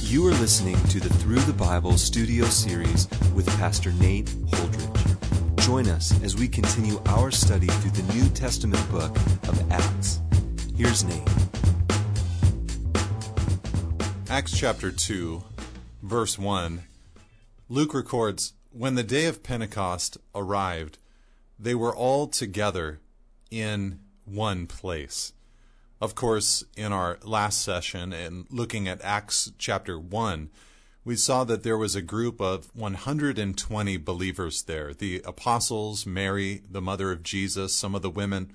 You are listening to the Through the Bible studio series with Pastor Nate Holdridge. Join us as we continue our study through the New Testament book of Acts. Here's Nate. Acts chapter 2, verse 1, Luke records When the day of Pentecost arrived, they were all together in one place. Of course, in our last session and looking at Acts chapter 1, we saw that there was a group of 120 believers there the apostles, Mary, the mother of Jesus, some of the women,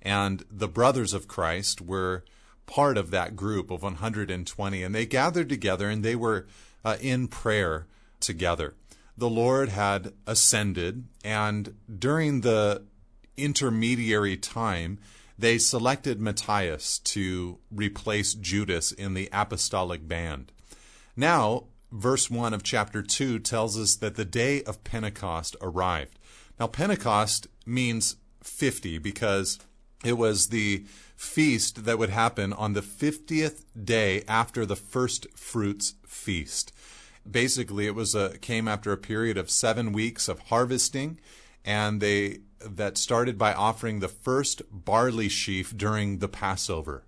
and the brothers of Christ were part of that group of 120. And they gathered together and they were uh, in prayer together. The Lord had ascended, and during the intermediary time, they selected Matthias to replace Judas in the apostolic band. Now, verse 1 of chapter 2 tells us that the day of Pentecost arrived. Now, Pentecost means 50 because it was the feast that would happen on the 50th day after the first fruits feast. Basically, it was a, came after a period of seven weeks of harvesting, and they that started by offering the first barley sheaf during the Passover.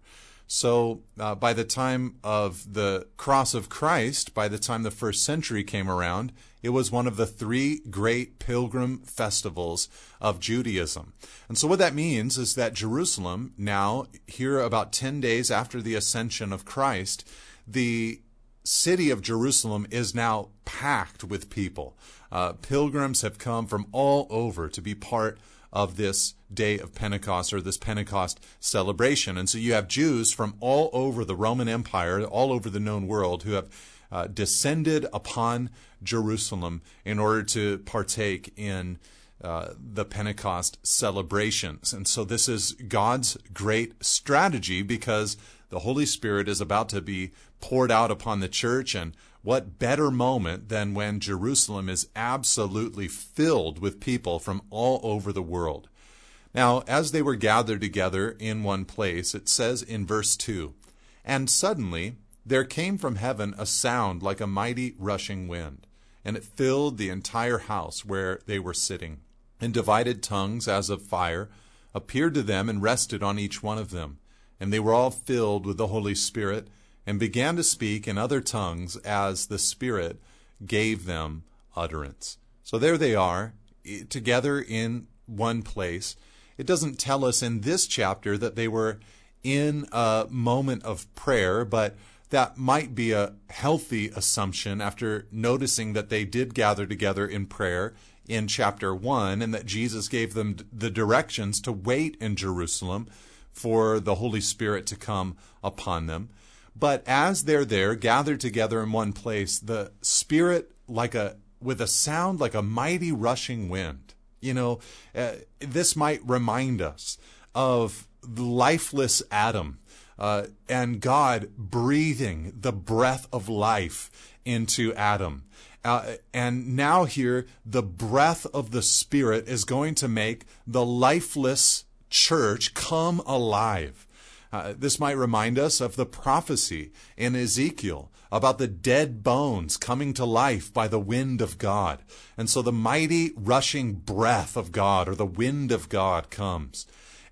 So, uh, by the time of the cross of Christ, by the time the first century came around, it was one of the three great pilgrim festivals of Judaism. And so, what that means is that Jerusalem, now, here about 10 days after the ascension of Christ, the city of Jerusalem is now packed with people. Uh, pilgrims have come from all over to be part of this day of Pentecost or this Pentecost celebration. And so you have Jews from all over the Roman Empire, all over the known world, who have uh, descended upon Jerusalem in order to partake in uh, the Pentecost celebrations. And so this is God's great strategy because the Holy Spirit is about to be poured out upon the church and what better moment than when Jerusalem is absolutely filled with people from all over the world? Now, as they were gathered together in one place, it says in verse 2 And suddenly there came from heaven a sound like a mighty rushing wind, and it filled the entire house where they were sitting. And divided tongues as of fire appeared to them and rested on each one of them. And they were all filled with the Holy Spirit and began to speak in other tongues as the Spirit gave them utterance. So there they are, together in one place. It doesn't tell us in this chapter that they were in a moment of prayer, but that might be a healthy assumption after noticing that they did gather together in prayer in chapter 1 and that Jesus gave them the directions to wait in Jerusalem for the Holy Spirit to come upon them. But as they're there, gathered together in one place, the Spirit, like a with a sound like a mighty rushing wind. You know, uh, this might remind us of the lifeless Adam uh, and God breathing the breath of life into Adam. Uh, and now, here, the breath of the Spirit is going to make the lifeless church come alive. Uh, this might remind us of the prophecy in Ezekiel about the dead bones coming to life by the wind of God. And so the mighty rushing breath of God or the wind of God comes.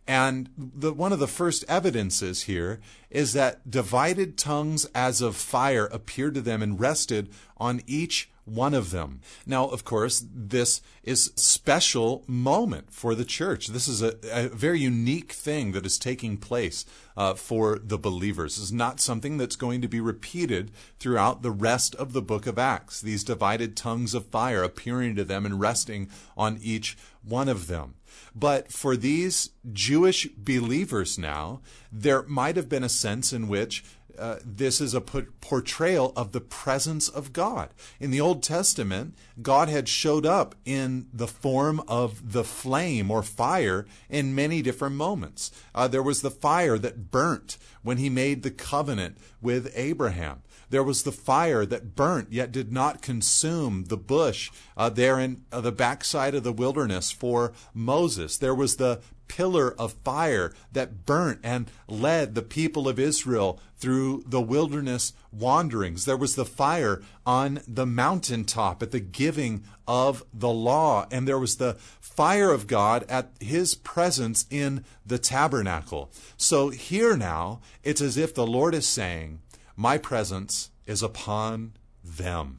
And the, one of the first evidences here is that divided tongues as of fire appeared to them and rested on each one of them. Now, of course, this is special moment for the church. This is a, a very unique thing that is taking place uh, for the believers. This is not something that's going to be repeated throughout the rest of the book of Acts. These divided tongues of fire appearing to them and resting on each one of them. But for these Jewish believers now, there might have been a sense in which uh, this is a portrayal of the presence of God. In the Old Testament, God had showed up in the form of the flame or fire in many different moments. Uh, there was the fire that burnt when he made the covenant with Abraham. There was the fire that burnt yet did not consume the bush uh, there in uh, the backside of the wilderness for Moses. There was the pillar of fire that burnt and led the people of Israel through the wilderness wanderings. There was the fire on the mountaintop at the giving of the law, and there was the fire of God at his presence in the tabernacle. So here now, it's as if the Lord is saying, My presence is upon them.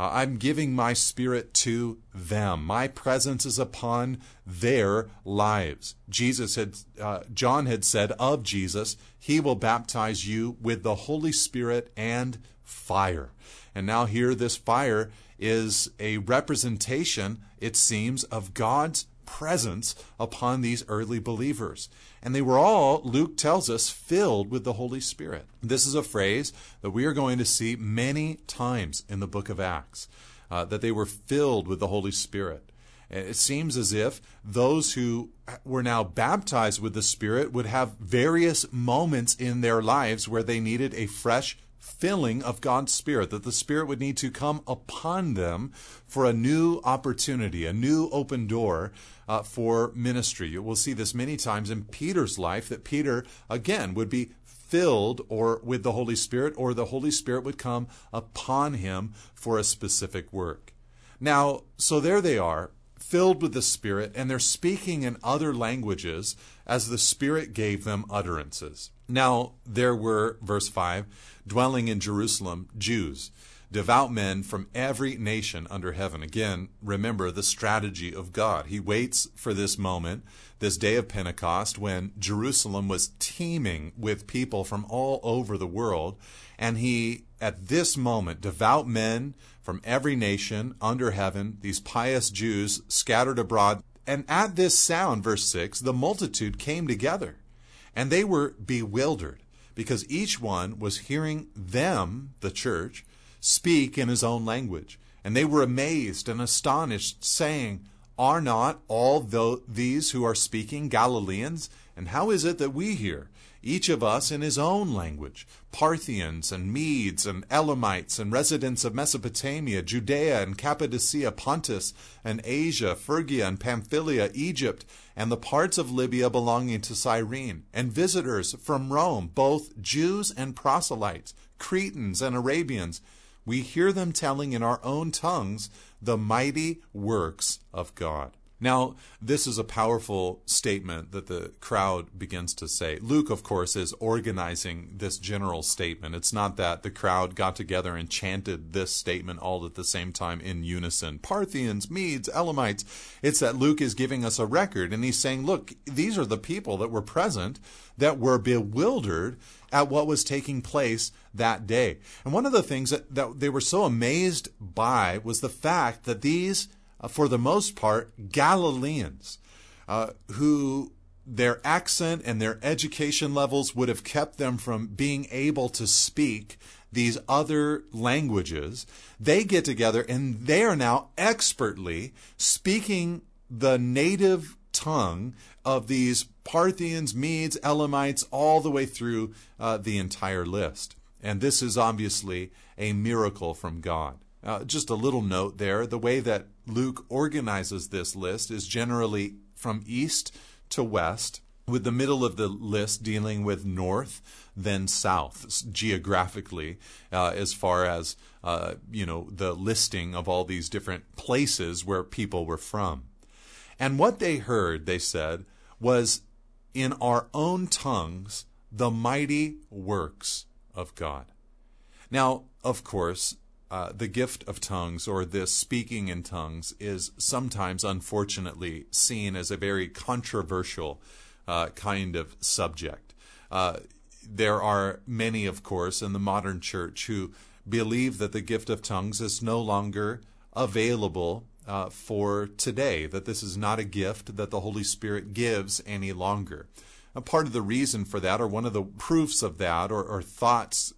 Uh, I'm giving my spirit to them. My presence is upon their lives. Jesus had, uh, John had said of Jesus, he will baptize you with the Holy Spirit and fire. And now here, this fire is a representation, it seems, of God's presence upon these early believers. And they were all, Luke tells us, filled with the Holy Spirit. This is a phrase that we are going to see many times in the book of Acts, uh, that they were filled with the Holy Spirit. It seems as if those who were now baptized with the Spirit would have various moments in their lives where they needed a fresh filling of God's Spirit, that the Spirit would need to come upon them for a new opportunity, a new open door uh, for ministry. We'll see this many times in Peter's life, that Peter, again, would be filled or with the Holy Spirit, or the Holy Spirit would come upon him for a specific work. Now, so there they are, filled with the Spirit, and they're speaking in other languages as the Spirit gave them utterances. Now, there were, verse 5, dwelling in Jerusalem, Jews, devout men from every nation under heaven. Again, remember the strategy of God. He waits for this moment, this day of Pentecost, when Jerusalem was teeming with people from all over the world. And he, at this moment, devout men from every nation under heaven, these pious Jews scattered abroad. And at this sound, verse 6, the multitude came together and they were bewildered because each one was hearing them, the church, speak in his own language. And they were amazed and astonished, saying, Are not all these who are speaking Galileans? And how is it that we hear? Each of us in his own language Parthians and Medes and Elamites and residents of Mesopotamia, Judea and Cappadocia, Pontus and Asia, Phrygia and Pamphylia, Egypt, and the parts of Libya belonging to Cyrene, and visitors from Rome, both Jews and proselytes, Cretans and Arabians. We hear them telling in our own tongues the mighty works of God. Now, this is a powerful statement that the crowd begins to say. Luke, of course, is organizing this general statement. It's not that the crowd got together and chanted this statement all at the same time in unison. Parthians, Medes, Elamites. It's that Luke is giving us a record and he's saying, look, these are the people that were present that were bewildered at what was taking place that day. And one of the things that, that they were so amazed by was the fact that these uh, for the most part, Galileans uh, who their accent and their education levels would have kept them from being able to speak these other languages. They get together and they are now expertly speaking the native tongue of these Parthians, Medes, Elamites, all the way through uh, the entire list. And this is obviously a miracle from God. Uh, just a little note there the way that Luke organizes this list is generally from east to west, with the middle of the list dealing with north, then south, geographically, uh, as far as uh, you know the listing of all these different places where people were from. And what they heard, they said, was in our own tongues the mighty works of God. Now, of course, uh, the gift of tongues or this speaking in tongues is sometimes, unfortunately, seen as a very controversial uh, kind of subject. Uh, there are many, of course, in the modern church who believe that the gift of tongues is no longer available uh, for today, that this is not a gift that the Holy Spirit gives any longer. A part of the reason for that, or one of the proofs of that, or, or thoughts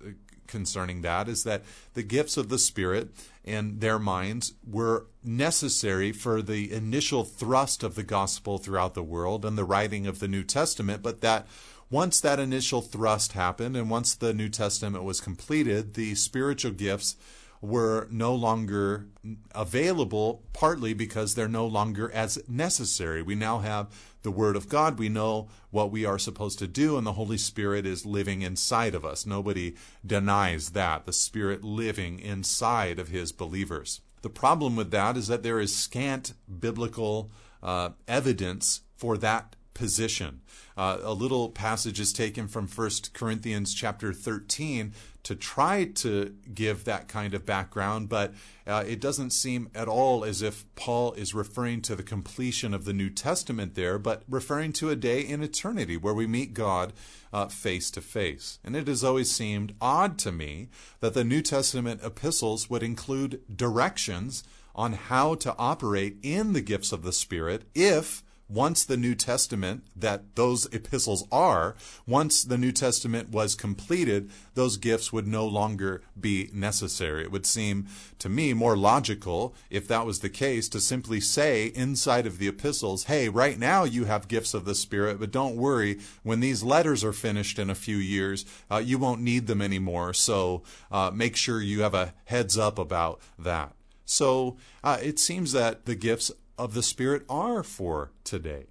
concerning that is that the gifts of the Spirit in their minds were necessary for the initial thrust of the gospel throughout the world and the writing of the New Testament, but that once that initial thrust happened and once the New Testament was completed, the spiritual gifts were no longer available, partly because they're no longer as necessary. We now have the Word of God. We know what we are supposed to do, and the Holy Spirit is living inside of us. Nobody denies that, the Spirit living inside of His believers. The problem with that is that there is scant biblical uh, evidence for that position. Uh, a little passage is taken from 1 Corinthians chapter 13 to try to give that kind of background, but uh, it doesn't seem at all as if Paul is referring to the completion of the New Testament there, but referring to a day in eternity where we meet God uh, face to face. And it has always seemed odd to me that the New Testament epistles would include directions on how to operate in the gifts of the Spirit if once the New Testament, that those epistles are, once the New Testament was completed, those gifts would no longer be necessary. It would seem to me more logical, if that was the case, to simply say inside of the epistles, hey, right now you have gifts of the Spirit, but don't worry, when these letters are finished in a few years, uh, you won't need them anymore, so uh, make sure you have a heads up about that. So uh, it seems that the gifts of the Spirit are for today.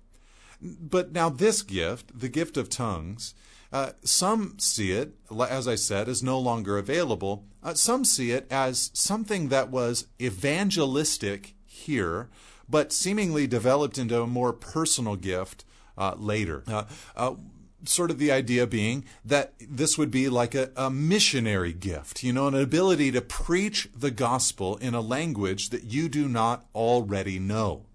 But now, this gift, the gift of tongues, uh, some see it, as I said, as no longer available. Uh, some see it as something that was evangelistic here, but seemingly developed into a more personal gift uh, later. Sort of the idea being that this would be like a, a, missionary gift, you know, an ability to preach the gospel in a language that you do not already know.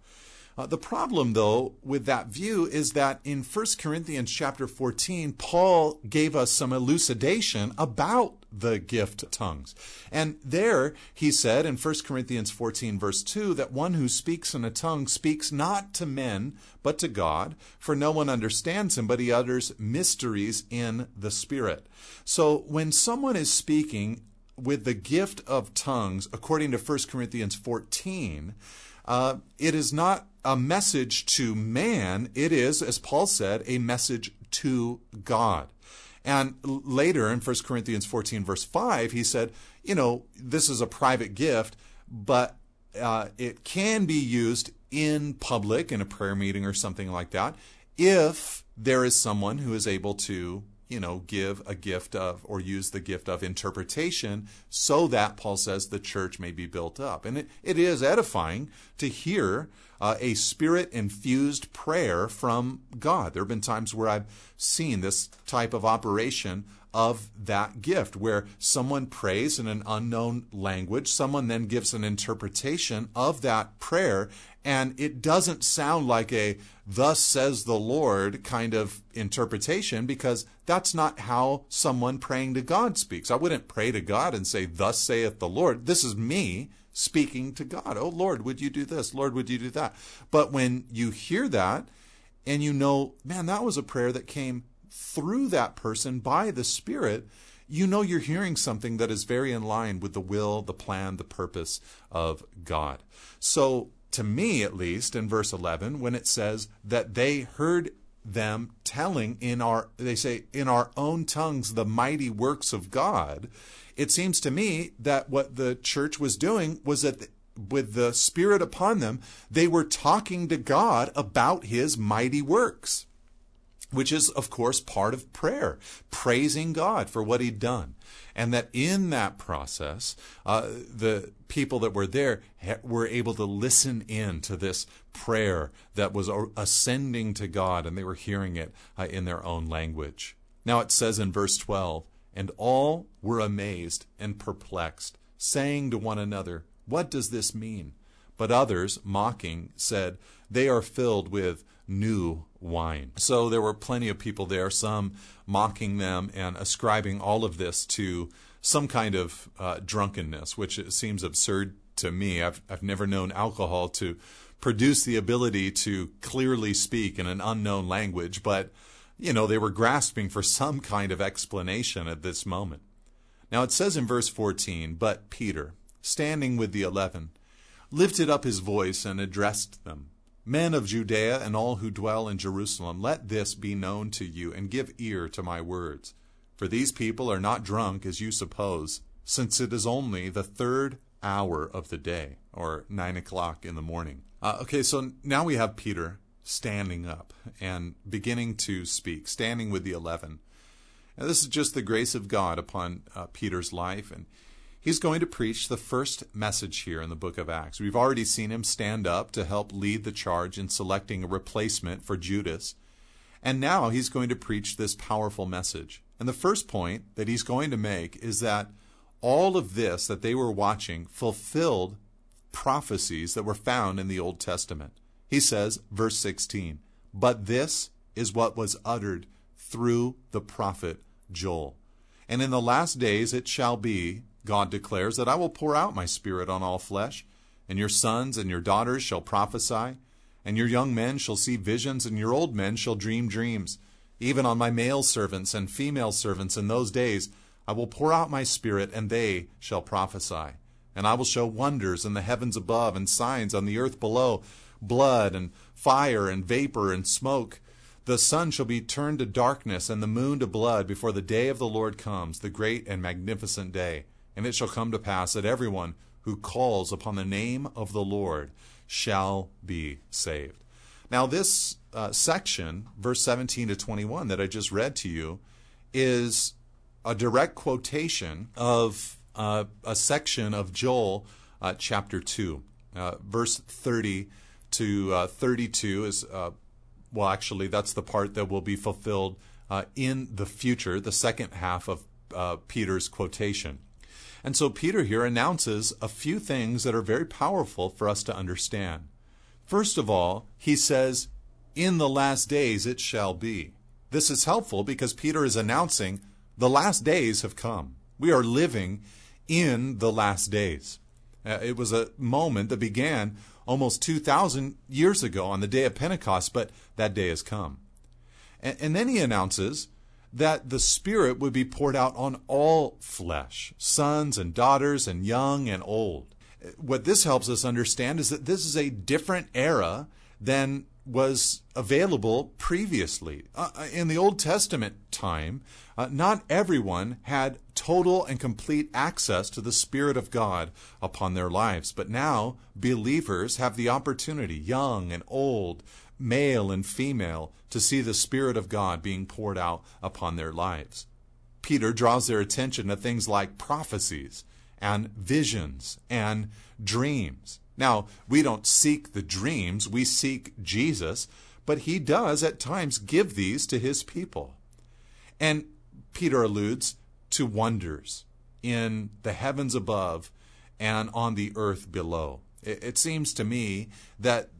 Uh, the problem, though, with that view is that in 1 Corinthians chapter 14, Paul gave us some elucidation about the gift tongues. And there he said in 1 Corinthians 14, verse 2, that one who speaks in a tongue speaks not to men, but to God, for no one understands him, but he utters mysteries in the Spirit. So when someone is speaking with the gift of tongues, according to 1 Corinthians 14, uh, it is not a message to man, it is, as Paul said, a message to God. And later in 1 Corinthians 14, verse 5, he said, you know, this is a private gift, but uh, it can be used in public in a prayer meeting or something like that if there is someone who is able to you know, give a gift of or use the gift of interpretation so that, Paul says, the church may be built up. And it, it is edifying to hear uh, a spirit infused prayer from God. There have been times where I've seen this type of operation of that gift where someone prays in an unknown language, someone then gives an interpretation of that prayer, and it doesn't sound like a thus says the Lord kind of interpretation because that's not how someone praying to God speaks. I wouldn't pray to God and say, Thus saith the Lord. This is me speaking to God. Oh, Lord, would you do this? Lord, would you do that? But when you hear that and you know, man, that was a prayer that came through that person by the Spirit, you know you're hearing something that is very in line with the will, the plan, the purpose of God. So, to me at least, in verse 11, when it says that they heard them telling in our, they say, in our own tongues the mighty works of God, it seems to me that what the church was doing was that with the Spirit upon them, they were talking to God about His mighty works which is, of course, part of prayer, praising God for what He'd done. And that in that process, uh, the people that were there were able to listen in to this prayer that was ascending to God, and they were hearing it uh, in their own language. Now it says in verse 12, and all were amazed and perplexed, saying to one another, What does this mean? But others, mocking, said, They are filled with new wine. So there were plenty of people there, some mocking them and ascribing all of this to some kind of uh, drunkenness, which seems absurd to me. I've, I've never known alcohol to produce the ability to clearly speak in an unknown language, but, you know, they were grasping for some kind of explanation at this moment. Now it says in verse 14, But Peter, standing with the eleven, lifted up his voice and addressed them. Men of Judea and all who dwell in Jerusalem, let this be known to you, and give ear to my words. For these people are not drunk, as you suppose, since it is only the third hour of the day, or nine o'clock in the morning. Uh, okay, so now we have Peter standing up and beginning to speak, standing with the eleven. And this is just the grace of God upon uh, Peter's life, and he's going to preach the first message here in the book of Acts. We've already seen him stand up to help lead the charge in selecting a replacement for Judas. And now he's going to preach this powerful message. And the first point that he's going to make is that all of this that they were watching fulfilled prophecies that were found in the Old Testament. He says, verse 16, But this is what was uttered through the prophet Joel. And in the last days it shall be, God declares, that I will pour out my spirit on all flesh, and your sons and your daughters shall prophesy, and your young men shall see visions, and your old men shall dream dreams. Even on my male servants and female servants in those days I will pour out my spirit, and they shall prophesy. And I will show wonders in the heavens above, and signs on the earth below blood, and fire, and vapor, and smoke. The sun shall be turned to darkness, and the moon to blood, before the day of the Lord comes, the great and magnificent day. And it shall come to pass that everyone who calls upon the name of the Lord shall be saved. Now, this uh, section, verse 17 to 21, that I just read to you, is a direct quotation of uh, a section of Joel uh, chapter 2. Uh, verse 30 to uh, 32 is, uh, well, actually, that's the part that will be fulfilled in the future, the second half of Peter's quotation. And so Peter here announces a few things that are very powerful for us to understand. First of all, he says, In the last days it shall be. This is helpful because Peter is announcing the last days have come. We are living in the last days. Uh, it was a moment that began almost 2,000 years ago on the day of Pentecost, but that day has come. And, and then he announces that the Spirit would be poured out on all flesh, sons and daughters, and young and old. What this helps us understand is that this is a different era than was available previously. Uh, uh, in the Old Testament time, uh, not everyone had total and complete access to the Spirit of God upon their lives. But now, believers have the opportunity, young and old, male and female, to see the Spirit of God being poured out upon their lives. Peter draws their attention to things like prophecies and visions and dreams. Now, we don't seek the dreams, we seek Jesus, but he does at times give these to his people. And Peter alludes to wonders in the heavens above and on the earth below. It, seems to me that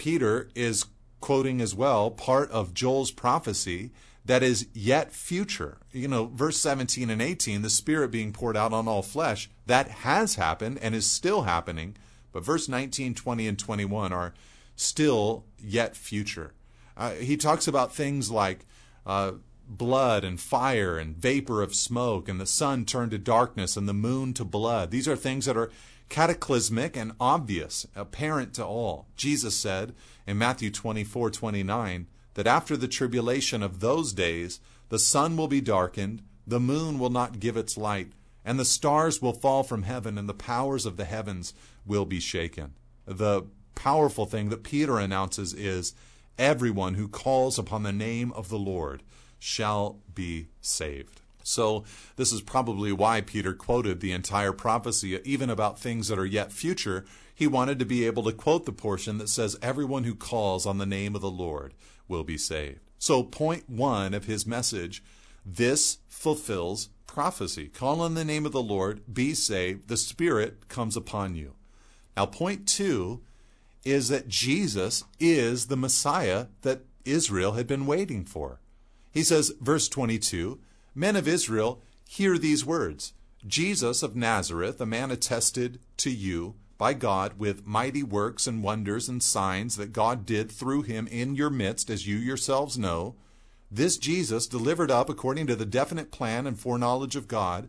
Peter is quoting as well part of Joel's prophecy that is yet future. You know, verse 17 and 18, the Spirit being poured out on all flesh, that has happened and is still happening but verse 19, 20, and 21 are still yet future. Uh, he talks about things like uh, blood and fire and vapor of smoke, and the sun turned to darkness and the moon to blood. These are things that are cataclysmic and obvious, apparent to all. Jesus said in Matthew 24, 29, that after the tribulation of those days, the sun will be darkened, the moon will not give its light, and the stars will fall from heaven, and the powers of the heavens will be shaken. The powerful thing that Peter announces is everyone who calls upon the name of the Lord shall be saved. So, this is probably why Peter quoted the entire prophecy, even about things that are yet future. He wanted to be able to quote the portion that says, Everyone who calls on the name of the Lord will be saved. So, point one of his message this fulfills prophecy. Call on the name of the Lord, be saved, the Spirit comes upon you. Now, point two is that Jesus is the Messiah that Israel had been waiting for. He says, verse 22 Men of Israel, hear these words Jesus of Nazareth, a man attested to you by God with mighty works and wonders and signs that God did through him in your midst, as you yourselves know. This Jesus, delivered up according to the definite plan and foreknowledge of God,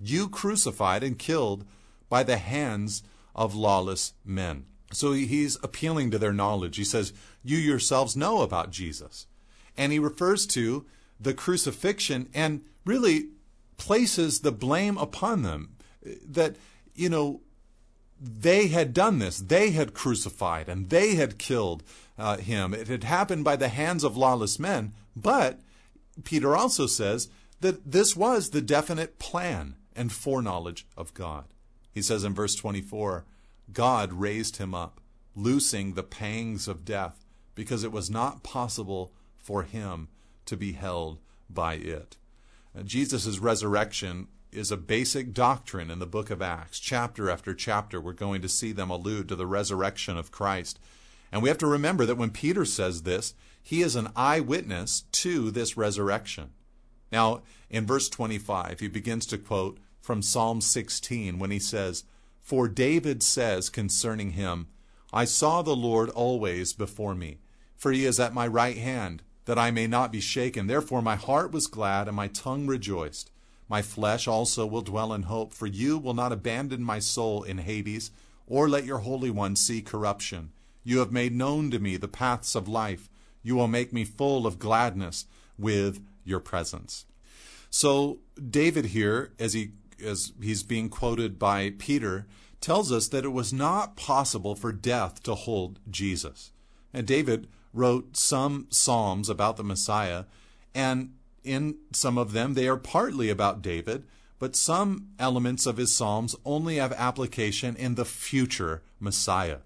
you crucified and killed by the hands of lawless men. So he's appealing to their knowledge. He says, You yourselves know about Jesus. And he refers to the crucifixion and really places the blame upon them. that, you know, they had done this. They had crucified and they had killed uh, him. It had happened by the hands of lawless men. But Peter also says that this was the definite plan and foreknowledge of God. He says in verse 24, God raised him up, loosing the pangs of death, because it was not possible for him to be held by it. Uh, Jesus' resurrection is a basic doctrine in the book of Acts. Chapter after chapter, we're going to see them allude to the resurrection of Christ. And we have to remember that when Peter says this, he is an eyewitness to this resurrection. Now, in verse 25, he begins to quote from Psalm 16 when he says, For David says concerning him, I saw the Lord always before me, for he is at my right hand, that I may not be shaken. Therefore my heart was glad, and my tongue rejoiced. My flesh also will dwell in hope, for you will not abandon my soul in Hades, or let your Holy One see corruption. You have made known to me the paths of life. You will make me full of gladness with your presence. So David here, as he as he's being quoted by Peter, tells us that it was not possible for death to hold Jesus. And David wrote some psalms about the Messiah, and in some of them, they are partly about David, but some elements of his Psalms only have application in the future Messiah.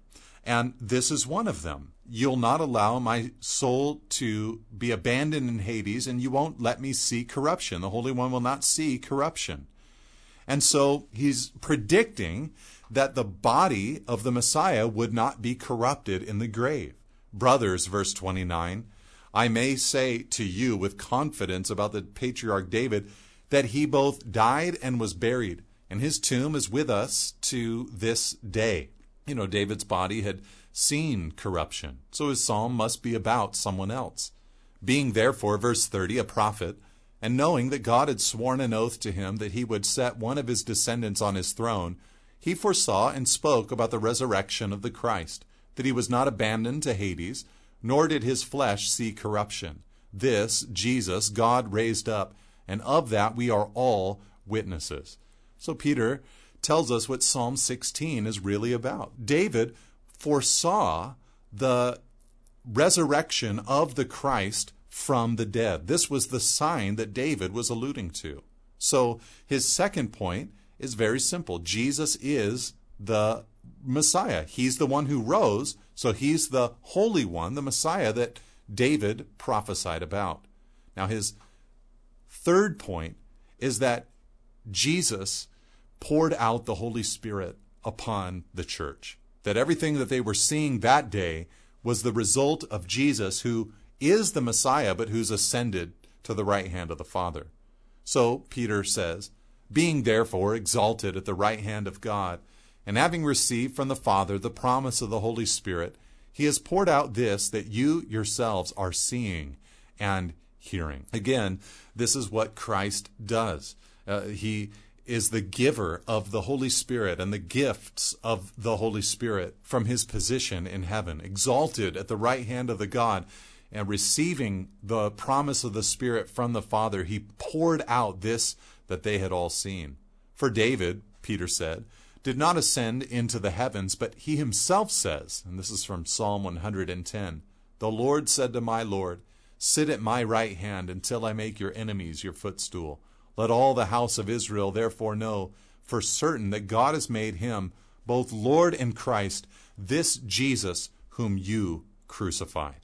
And this is one of them. You'll not allow my soul to be abandoned in Hades, and you won't let me see corruption. The Holy One will not see corruption. And so he's predicting that the body of the Messiah would not be corrupted in the grave. Brothers, verse 29, I may say to you with confidence about the patriarch David that he both died and was buried, and his tomb is with us to this day. You know, David's body had seen corruption, so his psalm must be about someone else. Being therefore, verse 30, a prophet, and knowing that God had sworn an oath to him that he would set one of his descendants on his throne, he foresaw and spoke about the resurrection of the Christ, that he was not abandoned to Hades nor did his flesh see corruption. This, Jesus, God raised up, and of that we are all witnesses. So Peter tells us what Psalm 16 is really about. David foresaw the resurrection of the Christ from the dead. This was the sign that David was alluding to. So his second point is very simple Jesus is the Messiah. He's the one who rose, so he's the Holy One, the Messiah that David prophesied about. Now, his third point is that Jesus poured out the Holy Spirit upon the church. That everything that they were seeing that day was the result of Jesus, who is the Messiah, but who's ascended to the right hand of the Father. So, Peter says, being therefore exalted at the right hand of God, and having received from the Father the promise of the Holy Spirit, he has poured out this that you yourselves are seeing and hearing. Again, this is what Christ does. Uh, he is the giver of the Holy Spirit and the gifts of the Holy Spirit from his position in heaven, exalted at the right hand of the God and receiving the promise of the Spirit from the Father, he poured out this that they had all seen. For David, Peter said, did not ascend into the heavens, but he himself says, and this is from Psalm 110 The Lord said to my Lord, Sit at my right hand until I make your enemies your footstool. Let all the house of Israel therefore know for certain that God has made him both Lord and Christ, this Jesus whom you crucified.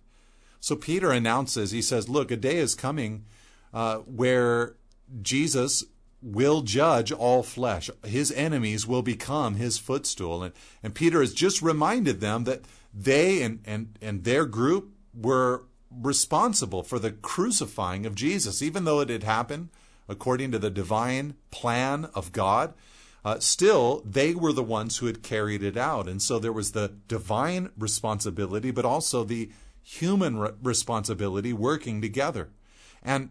So Peter announces, he says, Look, a day is coming uh, where Jesus will judge all flesh. His enemies will become his footstool. And, and Peter has just reminded them that they and, and, and their group were responsible for the crucifying of Jesus, even though it had happened according to the divine plan of God. Uh, still, they were the ones who had carried it out. And so there was the divine responsibility, but also the human re- responsibility working together. And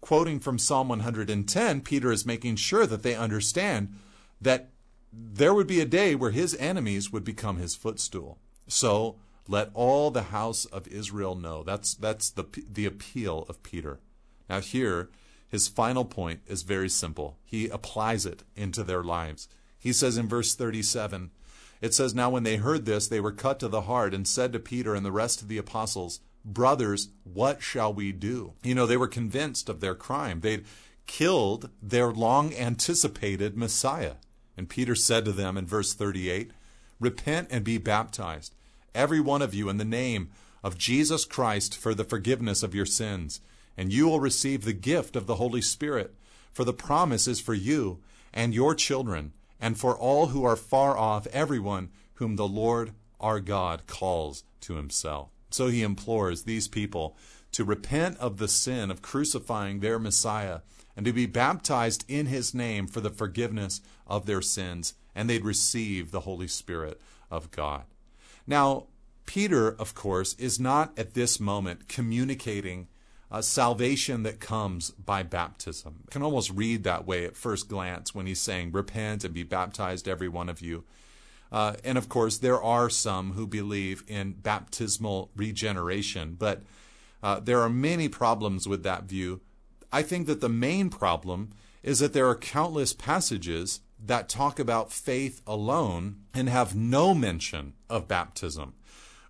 quoting from Psalm 110, Peter is making sure that they understand that there would be a day where his enemies would become his footstool. So let all the house of Israel know. That's, that's the, the appeal of Peter. Now, here, his final point is very simple. He applies it into their lives. He says in verse 37, it says, Now when they heard this, they were cut to the heart and said to Peter and the rest of the apostles, Brothers, what shall we do? You know, they were convinced of their crime. They'd killed their long anticipated Messiah. And Peter said to them in verse 38, Repent and be baptized, every one of you, in the name of Jesus Christ for the forgiveness of your sins, and you will receive the gift of the Holy Spirit. For the promise is for you and your children, and for all who are far off, everyone whom the Lord our God calls to himself. So he implores these people to repent of the sin of crucifying their Messiah and to be baptized in his name for the forgiveness of their sins, and they'd receive the Holy Spirit of God. Now, Peter, of course, is not at this moment communicating a salvation that comes by baptism. You can almost read that way at first glance when he's saying, Repent and be baptized, every one of you. Uh, and of course, there are some who believe in baptismal regeneration, but uh, there are many problems with that view. I think that the main problem is that there are countless passages that talk about faith alone and have no mention of baptism,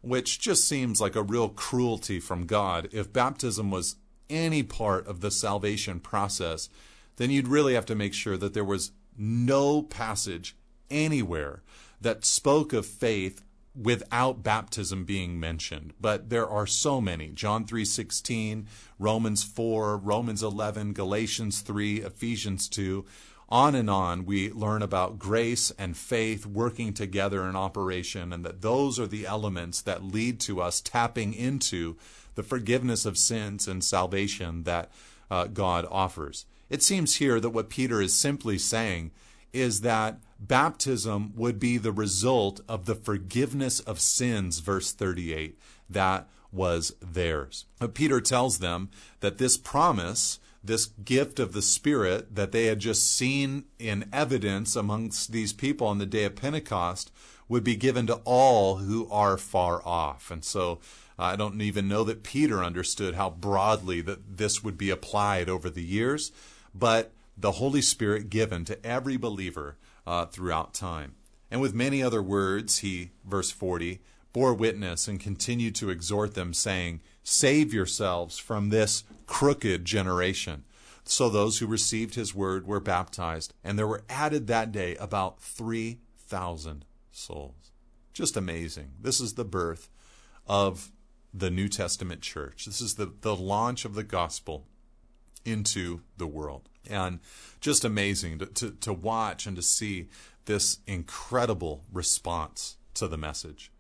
which just seems like a real cruelty from God. If baptism was any part of the salvation process, then you'd really have to make sure that there was no passage anywhere that spoke of faith without baptism being mentioned. But there are so many. John 3:16 romans 4 romans 11 galatians 3 ephesians 2 on and on we learn about grace and faith working together in operation and that those are the elements that lead to us tapping into the forgiveness of sins and salvation that uh, god offers. It seems here that what peter is simply saying is that baptism would be the result of the forgiveness of sins, verse 38, that was theirs. But Peter tells them that this promise, this gift of the Spirit that they had just seen in evidence amongst these people on the day of Pentecost, would be given to all who are far off. And so I don't even know that Peter understood how broadly that this would be applied over the years, but the Holy Spirit given to every believer uh, throughout time. And with many other words, he, verse 40, bore witness and continued to exhort them, saying, Save yourselves from this crooked generation. So those who received his word were baptized, and there were added that day about 3,000 souls. Just amazing. This is the birth of the New Testament church. This is the, the launch of the gospel into the world. And just amazing to, to, to watch and to see this incredible response to the message.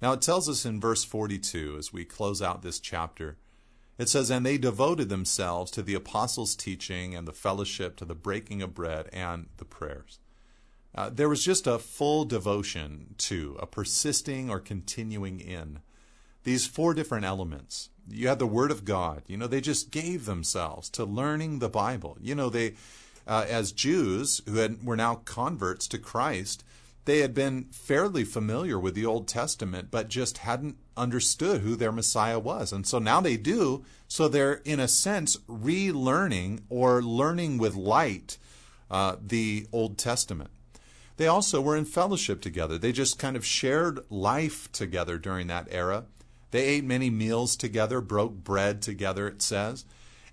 Now it tells us in verse 42, as we close out this chapter, it says, And they devoted themselves to the apostles' teaching and the fellowship, to the breaking of bread and the prayers. Uh, there was just a full devotion to, a persisting or continuing in these four different elements you had the Word of God. You know, they just gave themselves to learning the Bible. You know, they, uh, as Jews who had, were now converts to Christ, they had been fairly familiar with the Old Testament, but just hadn't understood who their Messiah was. And so now they do. So they're, in a sense, relearning or learning with light uh, the Old Testament. They also were in fellowship together. They just kind of shared life together during that era. They ate many meals together, broke bread together, it says,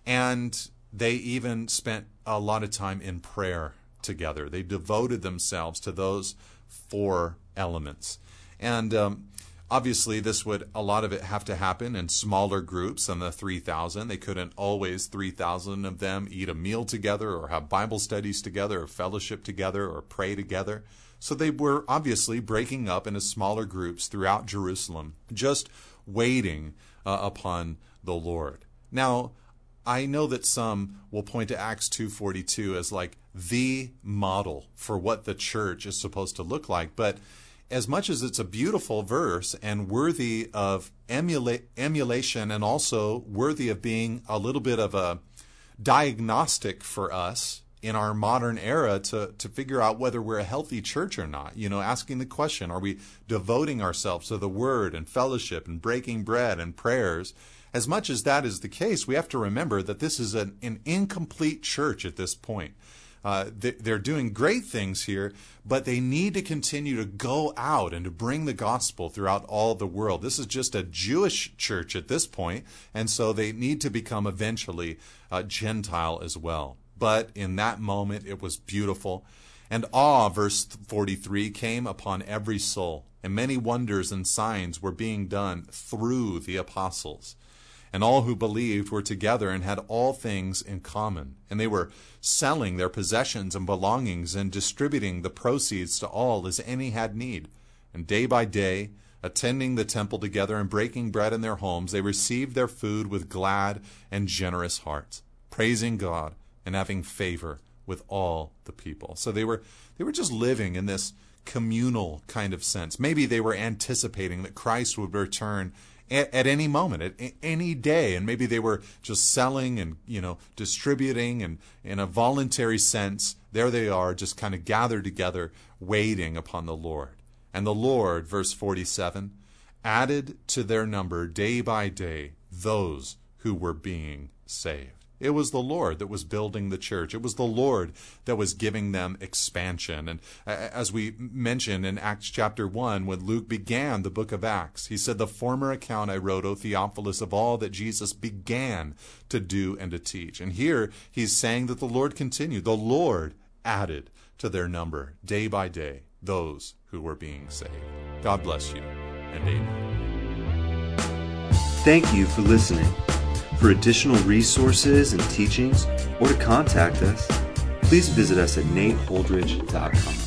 and they even spent a lot of time in prayer together. They devoted themselves to those four elements. And um, obviously, this would, a lot of it have to happen in smaller groups than the 3,000. They couldn't always, 3,000 of them, eat a meal together or have Bible studies together or fellowship together or pray together. So they were obviously breaking up into smaller groups throughout Jerusalem, just waiting uh, upon the Lord. Now, I know that some will point to Acts 2:42 as like the model for what the church is supposed to look like, but as much as it's a beautiful verse and worthy of emula- emulation and also worthy of being a little bit of a diagnostic for us in our modern era to, to figure out whether we're a healthy church or not. You know, asking the question, are we devoting ourselves to the word and fellowship and breaking bread and prayers? as much as that is the case, we have to remember that this is an, an incomplete church at this point. Uh, they're doing great things here, but they need to continue to go out and to bring the gospel throughout all the world. This is just a Jewish church at this point, and so they need to become eventually uh, Gentile as well. But in that moment, it was beautiful. And awe, verse 43, came upon every soul, and many wonders and signs were being done through the apostles. And all who believed were together and had all things in common. And they were selling their possessions and belongings and distributing the proceeds to all as any had need. And day by day, attending the temple together and breaking bread in their homes, they received their food with glad and generous hearts, praising God and having favor with all the people. So they were they were just living in this communal kind of sense. Maybe they were anticipating that Christ would return at, at, any moment, at any day, and maybe they were just selling and you know distributing, and in a voluntary sense, there they are, just kind of gathered together, waiting upon the Lord. And the Lord, verse forty-seven, added to their number day by day those who were being saved. It was the Lord that was building the church. It was the Lord that was giving them expansion. And as we mentioned in Acts chapter 1, when Luke began the book of Acts, he said, The former account I wrote, O Theophilus, of all that Jesus began to do and to teach. And here he's saying that the Lord continued. The Lord added to their number day by day those who were being saved. God bless you and amen. Thank you for listening. For additional resources and teachings, or to contact us, please visit us at nateholdridge.com.